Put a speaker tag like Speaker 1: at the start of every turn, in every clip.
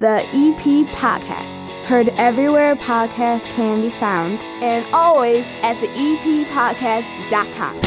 Speaker 1: the EP Podcast. Heard everywhere podcasts can be found, and always at the eppodcast.com.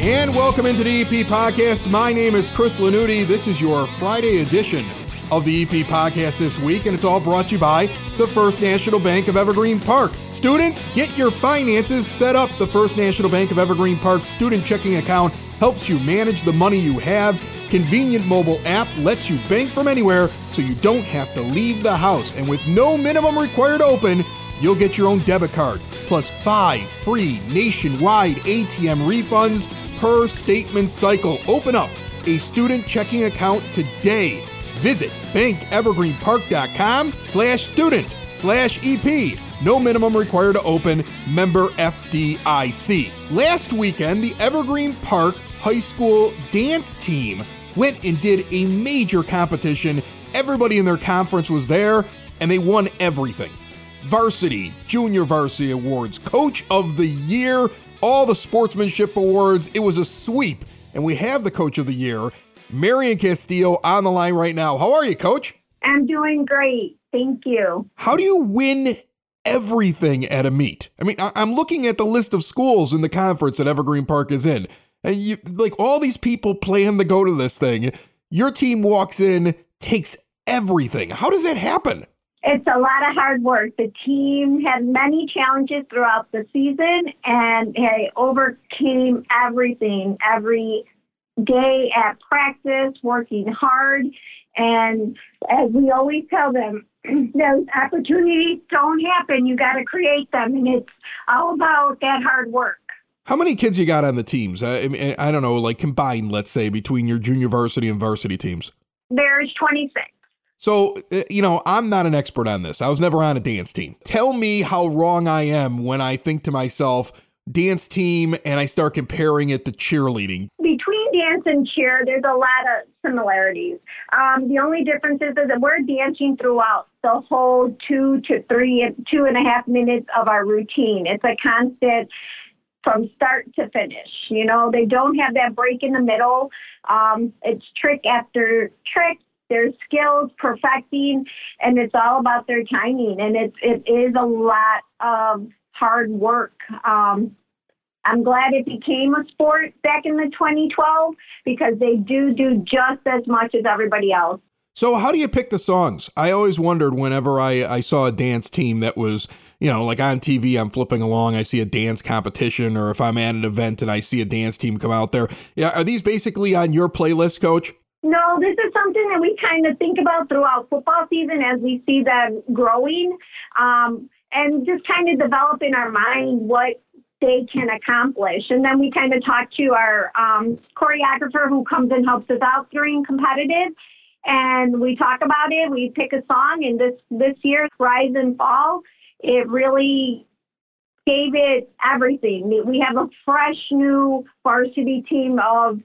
Speaker 2: And welcome into the EP Podcast. My name is Chris Lanuti. This is your Friday edition of the EP Podcast this week, and it's all brought to you by the First National Bank of Evergreen Park. Students, get your finances set up. The First National Bank of Evergreen Park student checking account helps you manage the money you have. Convenient mobile app lets you bank from anywhere so you don't have to leave the house. And with no minimum required open, you'll get your own debit card plus five free nationwide ATM refunds per statement cycle. Open up a student checking account today. Visit bankevergreenpark.com slash student slash EP. No minimum required to open. Member FDIC. Last weekend, the Evergreen Park High School dance team went and did a major competition. Everybody in their conference was there, and they won everything varsity, junior varsity awards, coach of the year, all the sportsmanship awards. It was a sweep. And we have the coach of the year, Marion Castillo, on the line right now. How are you, coach?
Speaker 3: I'm doing great. Thank you.
Speaker 2: How do you win everything at a meet? I mean, I- I'm looking at the list of schools in the conference that Evergreen Park is in. And you like all these people plan to go to this thing. Your team walks in, takes everything. How does that happen?
Speaker 3: It's a lot of hard work. The team had many challenges throughout the season and they overcame everything every day at practice, working hard. And as we always tell them, those opportunities don't happen. You got to create them. And it's all about that hard work.
Speaker 2: How many kids you got on the teams? I, I mean, I don't know, like combined, let's say, between your junior varsity and varsity teams.
Speaker 3: There's 26.
Speaker 2: So, uh, you know, I'm not an expert on this. I was never on a dance team. Tell me how wrong I am when I think to myself, dance team, and I start comparing it to cheerleading.
Speaker 3: Between dance and cheer, there's a lot of similarities. Um, the only difference is that we're dancing throughout the whole two to three, two and a half minutes of our routine. It's a constant from start to finish. You know, they don't have that break in the middle. Um, it's trick after trick. Their skills perfecting, and it's all about their timing. And it's it is a lot of hard work. Um, I'm glad it became a sport back in the 2012 because they do do just as much as everybody else.
Speaker 2: So, how do you pick the songs? I always wondered whenever I, I saw a dance team that was, you know, like on TV, I'm flipping along, I see a dance competition, or if I'm at an event and I see a dance team come out there. Yeah, are these basically on your playlist, coach?
Speaker 3: No, this is something that we kind of think about throughout football season as we see them growing um, and just kind of develop in our mind what they can accomplish. And then we kind of talk to our um, choreographer who comes and helps us out during competitive. And we talk about it. We pick a song, and this this year, Rise and Fall, it really gave it everything. We have a fresh new varsity team of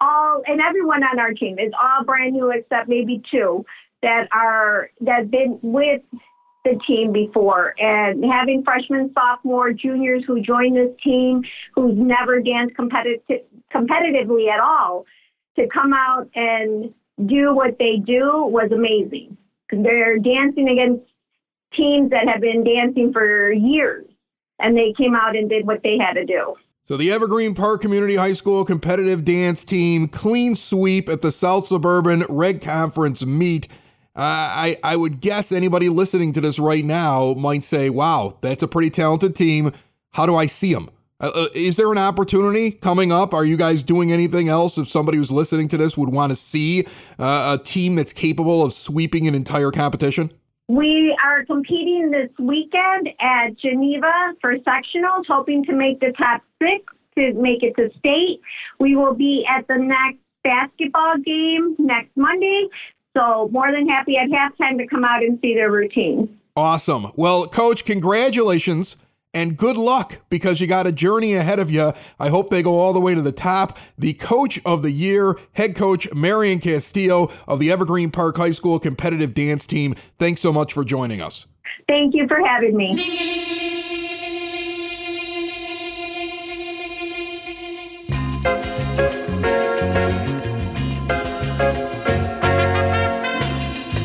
Speaker 3: all, and everyone on our team is all brand new except maybe two that are that been with the team before and having freshmen, sophomore, juniors who join this team who's never danced competitive, competitively at all to come out and do what they do was amazing. They're dancing against teams that have been dancing for years and they came out and did what they had to do.
Speaker 2: So the Evergreen Park Community High School competitive dance team clean sweep at the South Suburban Red Conference meet. Uh, I I would guess anybody listening to this right now might say, "Wow, that's a pretty talented team. How do I see them?" Uh, uh, is there an opportunity coming up? Are you guys doing anything else? If somebody who's listening to this would want to see uh, a team that's capable of sweeping an entire competition.
Speaker 3: We are competing this weekend at Geneva for sectionals, hoping to make the top six to make it to state. We will be at the next basketball game next Monday. So, more than happy at halftime to come out and see their routine.
Speaker 2: Awesome. Well, coach, congratulations and good luck because you got a journey ahead of you. I hope they go all the way to the top. The coach of the year, head coach Marion Castillo of the Evergreen Park High School competitive dance team. Thanks so much for joining us.
Speaker 3: Thank you for having me.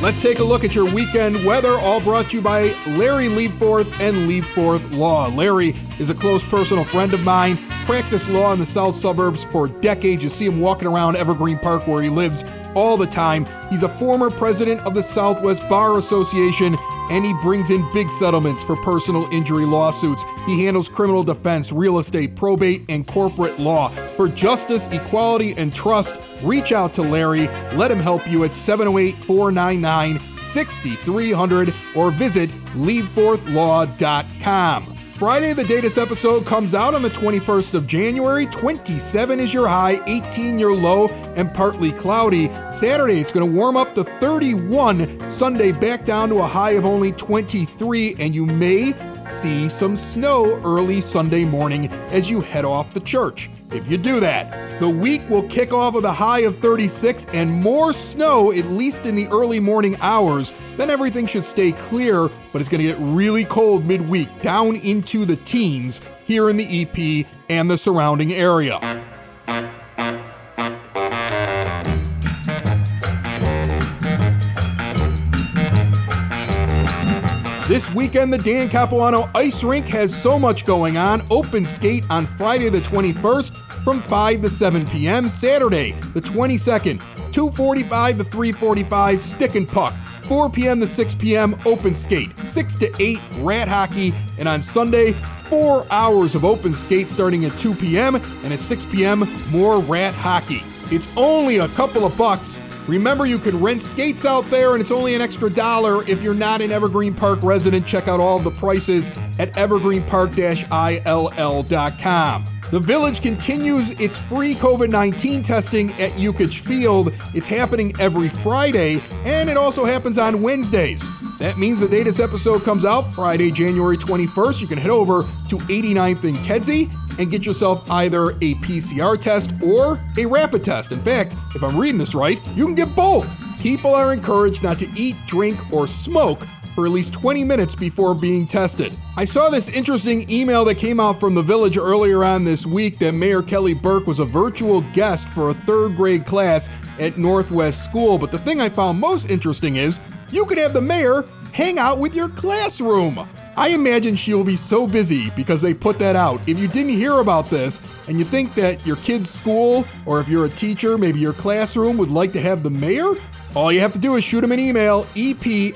Speaker 2: Let's take a look at your weekend weather, all brought to you by Larry Liebforth and Liebforth Law. Larry is a close personal friend of mine, practiced law in the south suburbs for decades. You see him walking around Evergreen Park where he lives all the time. He's a former president of the Southwest Bar Association and he brings in big settlements for personal injury lawsuits. He handles criminal defense, real estate, probate, and corporate law. For justice, equality, and trust, reach out to Larry. Let him help you at 708 499 6300 or visit liebforthlaw.com. Friday, the Datus episode comes out on the 21st of January. 27 is your high, 18 your low, and partly cloudy. Saturday, it's going to warm up to 31. Sunday, back down to a high of only 23, and you may see some snow early Sunday morning as you head off to church. If you do that, the week will kick off with a high of 36 and more snow, at least in the early morning hours. Then everything should stay clear, but it's going to get really cold midweek, down into the teens here in the EP and the surrounding area. This weekend, the Dan Capuano Ice Rink has so much going on. Open skate on Friday the 21st from 5 to 7 p.m. Saturday the 22nd, 2:45 to 3:45 stick and puck. 4 p.m. to 6 p.m. open skate, 6 to 8 rat hockey, and on Sunday, 4 hours of open skate starting at 2 p.m. and at 6 p.m. more rat hockey. It's only a couple of bucks Remember, you can rent skates out there, and it's only an extra dollar if you're not an Evergreen Park resident. Check out all the prices at evergreenpark-ill.com. The Village continues its free COVID 19 testing at Yukich Field. It's happening every Friday, and it also happens on Wednesdays. That means the day this episode comes out, Friday, January 21st, you can head over to 89th and Kedzie and get yourself either a PCR test or a rapid test. In fact, if I'm reading this right, you can get both. People are encouraged not to eat, drink, or smoke for at least 20 minutes before being tested. I saw this interesting email that came out from the village earlier on this week that Mayor Kelly Burke was a virtual guest for a third grade class at Northwest School. But the thing I found most interesting is you could have the mayor hang out with your classroom. I imagine she will be so busy because they put that out. If you didn't hear about this and you think that your kid's school or if you're a teacher, maybe your classroom would like to have the mayor, all you have to do is shoot him an email, epinf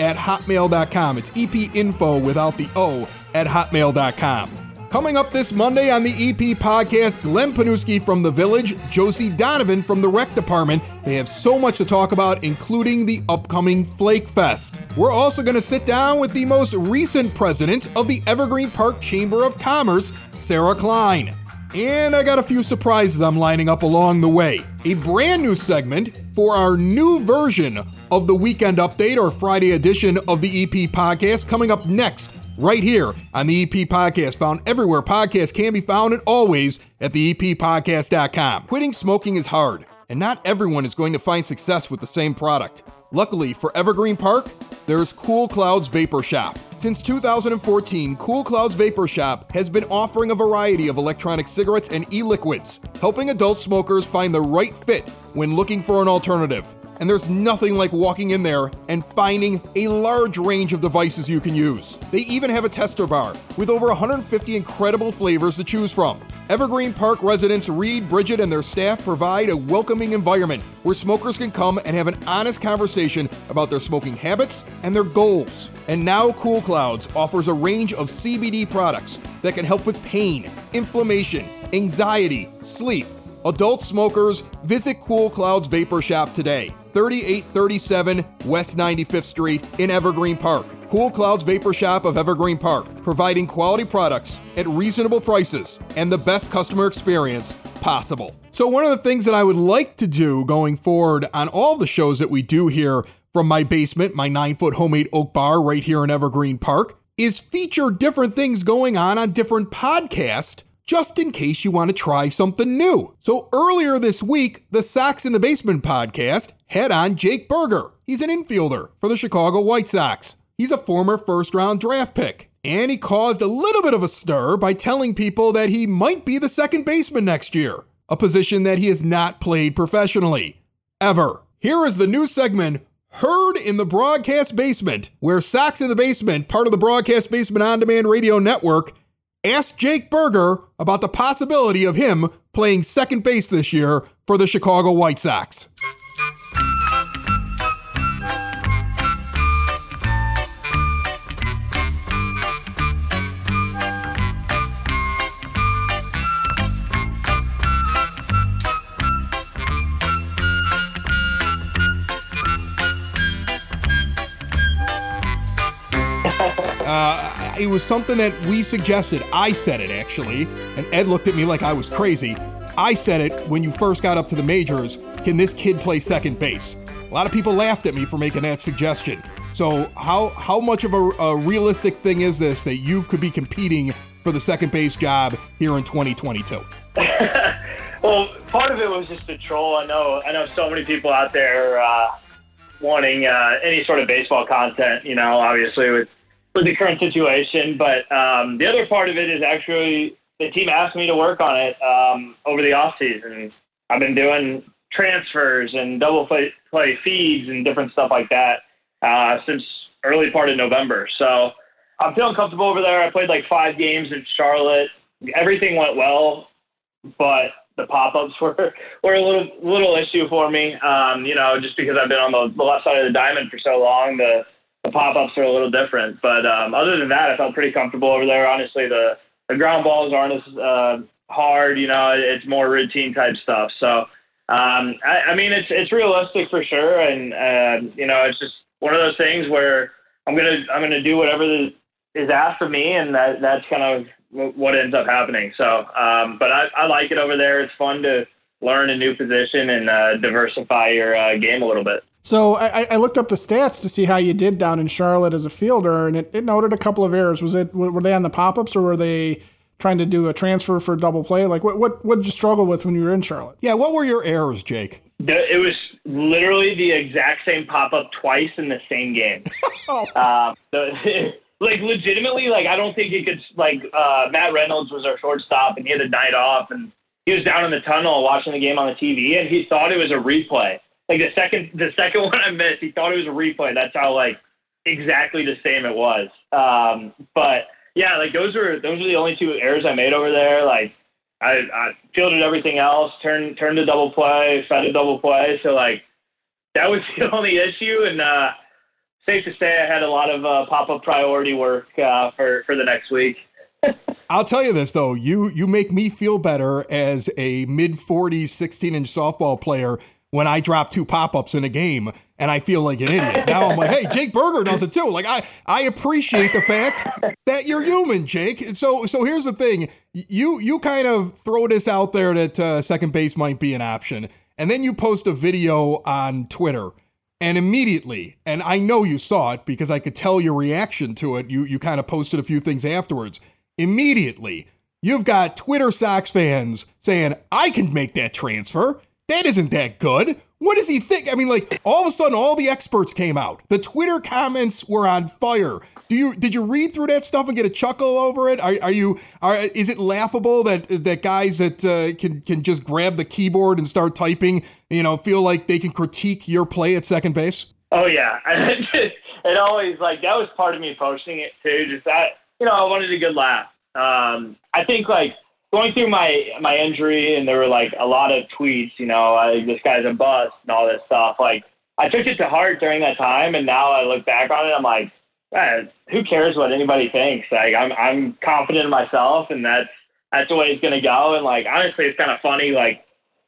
Speaker 2: at hotmail.com. It's epinfo without the O at hotmail.com. Coming up this Monday on the EP podcast, Glenn Panuski from The Village, Josie Donovan from the Rec Department. They have so much to talk about, including the upcoming Flake Fest. We're also going to sit down with the most recent president of the Evergreen Park Chamber of Commerce, Sarah Klein. And I got a few surprises I'm lining up along the way. A brand new segment for our new version of the Weekend Update or Friday edition of the EP podcast coming up next right here on the EP Podcast, found everywhere podcasts can be found and always at theeppodcast.com. Quitting smoking is hard, and not everyone is going to find success with the same product. Luckily for Evergreen Park, there's Cool Clouds Vapor Shop. Since 2014, Cool Clouds Vapor Shop has been offering a variety of electronic cigarettes and e liquids, helping adult smokers find the right fit when looking for an alternative and there's nothing like walking in there and finding a large range of devices you can use. They even have a tester bar with over 150 incredible flavors to choose from. Evergreen Park residents Reed, Bridget, and their staff provide a welcoming environment where smokers can come and have an honest conversation about their smoking habits and their goals. And now Cool Clouds offers a range of CBD products that can help with pain, inflammation, anxiety, sleep. Adult smokers, visit Cool Clouds Vapor Shop today. 3837 West 95th Street in Evergreen Park. Cool Clouds Vapor Shop of Evergreen Park, providing quality products at reasonable prices and the best customer experience possible. So, one of the things that I would like to do going forward on all the shows that we do here from my basement, my nine foot homemade oak bar right here in Evergreen Park, is feature different things going on on different podcasts just in case you want to try something new. So earlier this week, the Sox in the Basement podcast had on Jake Burger. He's an infielder for the Chicago White Sox. he's a former first round draft pick. And he caused a little bit of a stir by telling people that he might be the second baseman next year, a position that he has not played professionally. Ever. Here is the new segment, Heard in the Broadcast Basement, where Sox in the Basement, part of the Broadcast Basement On Demand Radio Network, asked Jake Burger about the possibility of him playing second base this year for the Chicago White Sox. It was something that we suggested. I said it actually, and Ed looked at me like I was crazy. I said it when you first got up to the majors. Can this kid play second base? A lot of people laughed at me for making that suggestion. So how how much of a, a realistic thing is this that you could be competing for the second base job here in 2022?
Speaker 4: well, part of it was just a troll. I know I know so many people out there uh, wanting uh, any sort of baseball content. You know, obviously with with the current situation. But um, the other part of it is actually the team asked me to work on it um, over the off season. I've been doing transfers and double play, play feeds and different stuff like that uh, since early part of November. So I'm feeling comfortable over there. I played like five games in Charlotte. Everything went well, but the pop-ups were were a little little issue for me. Um, you know, just because I've been on the, the left side of the diamond for so long, the the pop-ups are a little different. But um, other than that, I felt pretty comfortable over there. Honestly, the the ground balls aren't as uh, hard. You know, it's more routine type stuff. So um, I, I mean, it's it's realistic for sure, and uh, you know, it's just one of those things where I'm gonna I'm gonna do whatever is asked of me, and that that's kind of what ends up happening. So, um, but I, I like it over there. It's fun to learn a new position and uh, diversify your uh, game a little bit.
Speaker 5: So I, I, looked up the stats to see how you did down in Charlotte as a fielder, and it, it noted a couple of errors. Was it were they on the pop ups or were they trying to do a transfer for double play? Like what what what did you struggle with when you were in Charlotte?
Speaker 2: Yeah, what were your errors, Jake?
Speaker 4: It was literally the exact same pop up twice in the same game. oh. uh, the, like legitimately, like I don't think he could. Like uh, Matt Reynolds was our shortstop, and he had a night off, and he was down in the tunnel watching the game on the TV, and he thought it was a replay like the second the second one I missed, he thought it was a replay. That's how like exactly the same it was. Um, but yeah, like those were those were the only two errors I made over there. Like I, I fielded everything else, turned turned to double play, fed a double play. So like that was the only issue. And uh, safe to say, I had a lot of uh, pop up priority work uh, for for the next week.
Speaker 2: I'll tell you this though, you you make me feel better as a mid 40s 16 inch softball player when I drop two pop ups in a game and I feel like an idiot. Now I'm like, hey, Jake Burger does it too. Like I, I appreciate the fact that you're human, Jake. So, so here's the thing: you you kind of throw this out there that uh, second base might be an option, and then you post a video on Twitter, and immediately, and I know you saw it because I could tell your reaction to it. You you kind of posted a few things afterwards. Immediately, you've got Twitter Sox fans saying, "I can make that transfer." That isn't that good. What does he think? I mean, like all of a sudden, all the experts came out. The Twitter comments were on fire. Do you did you read through that stuff and get a chuckle over it? Are, are you are is it laughable that that guys that uh, can can just grab the keyboard and start typing, you know, feel like they can critique your play at second base?
Speaker 4: Oh yeah, it always like that was part of me posting it too. Just that you know, I wanted a good laugh. Um, I think like going through my my injury, and there were like a lot of tweets. You know, like this guy's a bust and all this stuff. Like I took it to heart during that time, and now I look back on it, I'm like, who cares what anybody thinks? Like I'm I'm confident in myself, and that's that's the way it's gonna go. And like honestly, it's kind of funny. Like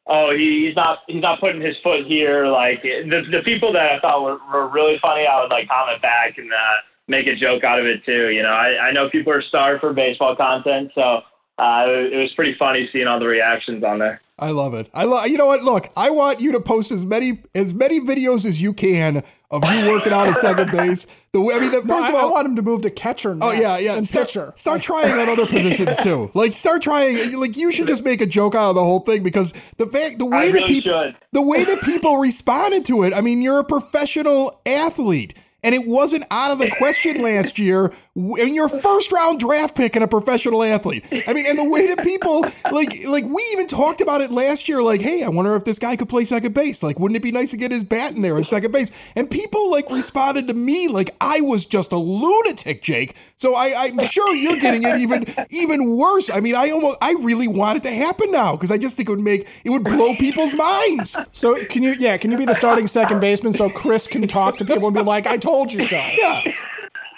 Speaker 4: oh, he, he's not he's not putting his foot here. Like the the people that I thought were, were really funny, I would like comment back and uh, make a joke out of it too. You know, I I know people are starved for baseball content, so uh, it was pretty funny seeing all the reactions on there.
Speaker 2: I love it. I love. You know what? Look, I want you to post as many as many videos as you can of you working out at second base. The I mean, first
Speaker 5: no,
Speaker 2: of all,
Speaker 5: I want him to move to catcher. oh
Speaker 2: yeah, yeah.
Speaker 5: And
Speaker 2: start,
Speaker 5: pitcher.
Speaker 2: Start trying on other positions too. Like start trying. Like you should just make a joke out of the whole thing because the fact, the way
Speaker 4: I
Speaker 2: that
Speaker 4: really
Speaker 2: people,
Speaker 4: should.
Speaker 2: the way that people responded to it. I mean, you're a professional athlete And it wasn't out of the question last year. I mean, your first round draft pick and a professional athlete. I mean, and the way that people like, like we even talked about it last year. Like, hey, I wonder if this guy could play second base. Like, wouldn't it be nice to get his bat in there at second base? And people like responded to me like I was just a lunatic, Jake. So I, I'm sure you're getting it even even worse. I mean, I almost, I really want it to happen now because I just think it would make it would blow people's minds.
Speaker 5: So can you, yeah, can you be the starting second baseman so Chris can talk to people and be like, I told you so?
Speaker 2: Yeah.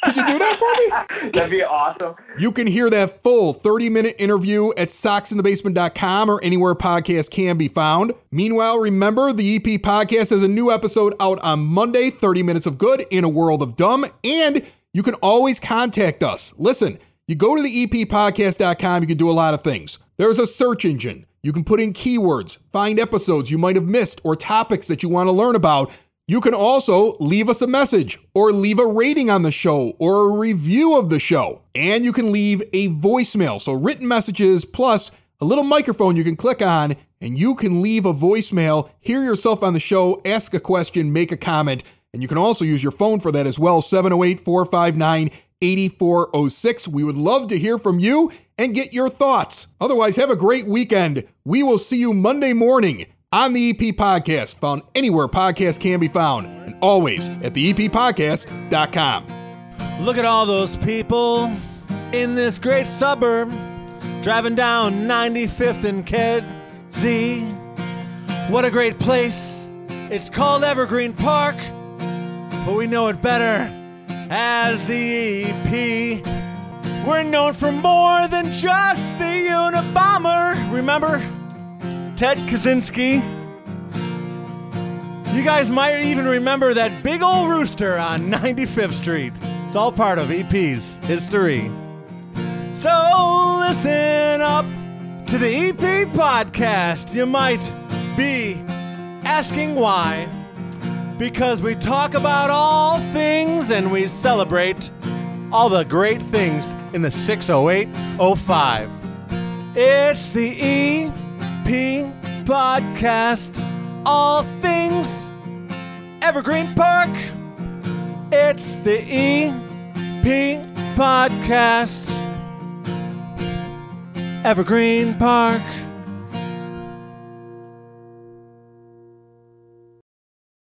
Speaker 2: Can you do that for
Speaker 4: me? That'd be awesome.
Speaker 2: You can hear that full 30 minute interview at soxinthebasement.com or anywhere podcasts can be found. Meanwhile, remember the EP podcast has a new episode out on Monday 30 minutes of good in a world of dumb. And you can always contact us. Listen, you go to the eppodcast.com, you can do a lot of things. There's a search engine. You can put in keywords, find episodes you might have missed, or topics that you want to learn about. You can also leave us a message or leave a rating on the show or a review of the show. And you can leave a voicemail. So, written messages plus a little microphone you can click on, and you can leave a voicemail, hear yourself on the show, ask a question, make a comment. And you can also use your phone for that as well 708 459 8406. We would love to hear from you and get your thoughts. Otherwise, have a great weekend. We will see you Monday morning on the EP Podcast, found anywhere podcasts can be found, and always at the eppodcast.com.
Speaker 6: Look at all those people in this great suburb driving down 95th and Kedzie. What a great place. It's called Evergreen Park, but we know it better as the EP. We're known for more than just the Unabomber. Remember? Ted Kaczynski. You guys might even remember that big old rooster on 95th Street. It's all part of EP's history. So listen up to the EP podcast. You might be asking why. Because we talk about all things and we celebrate all the great things in the 60805. It's the EP podcast, all things Evergreen Park. It's the EP podcast, Evergreen Park.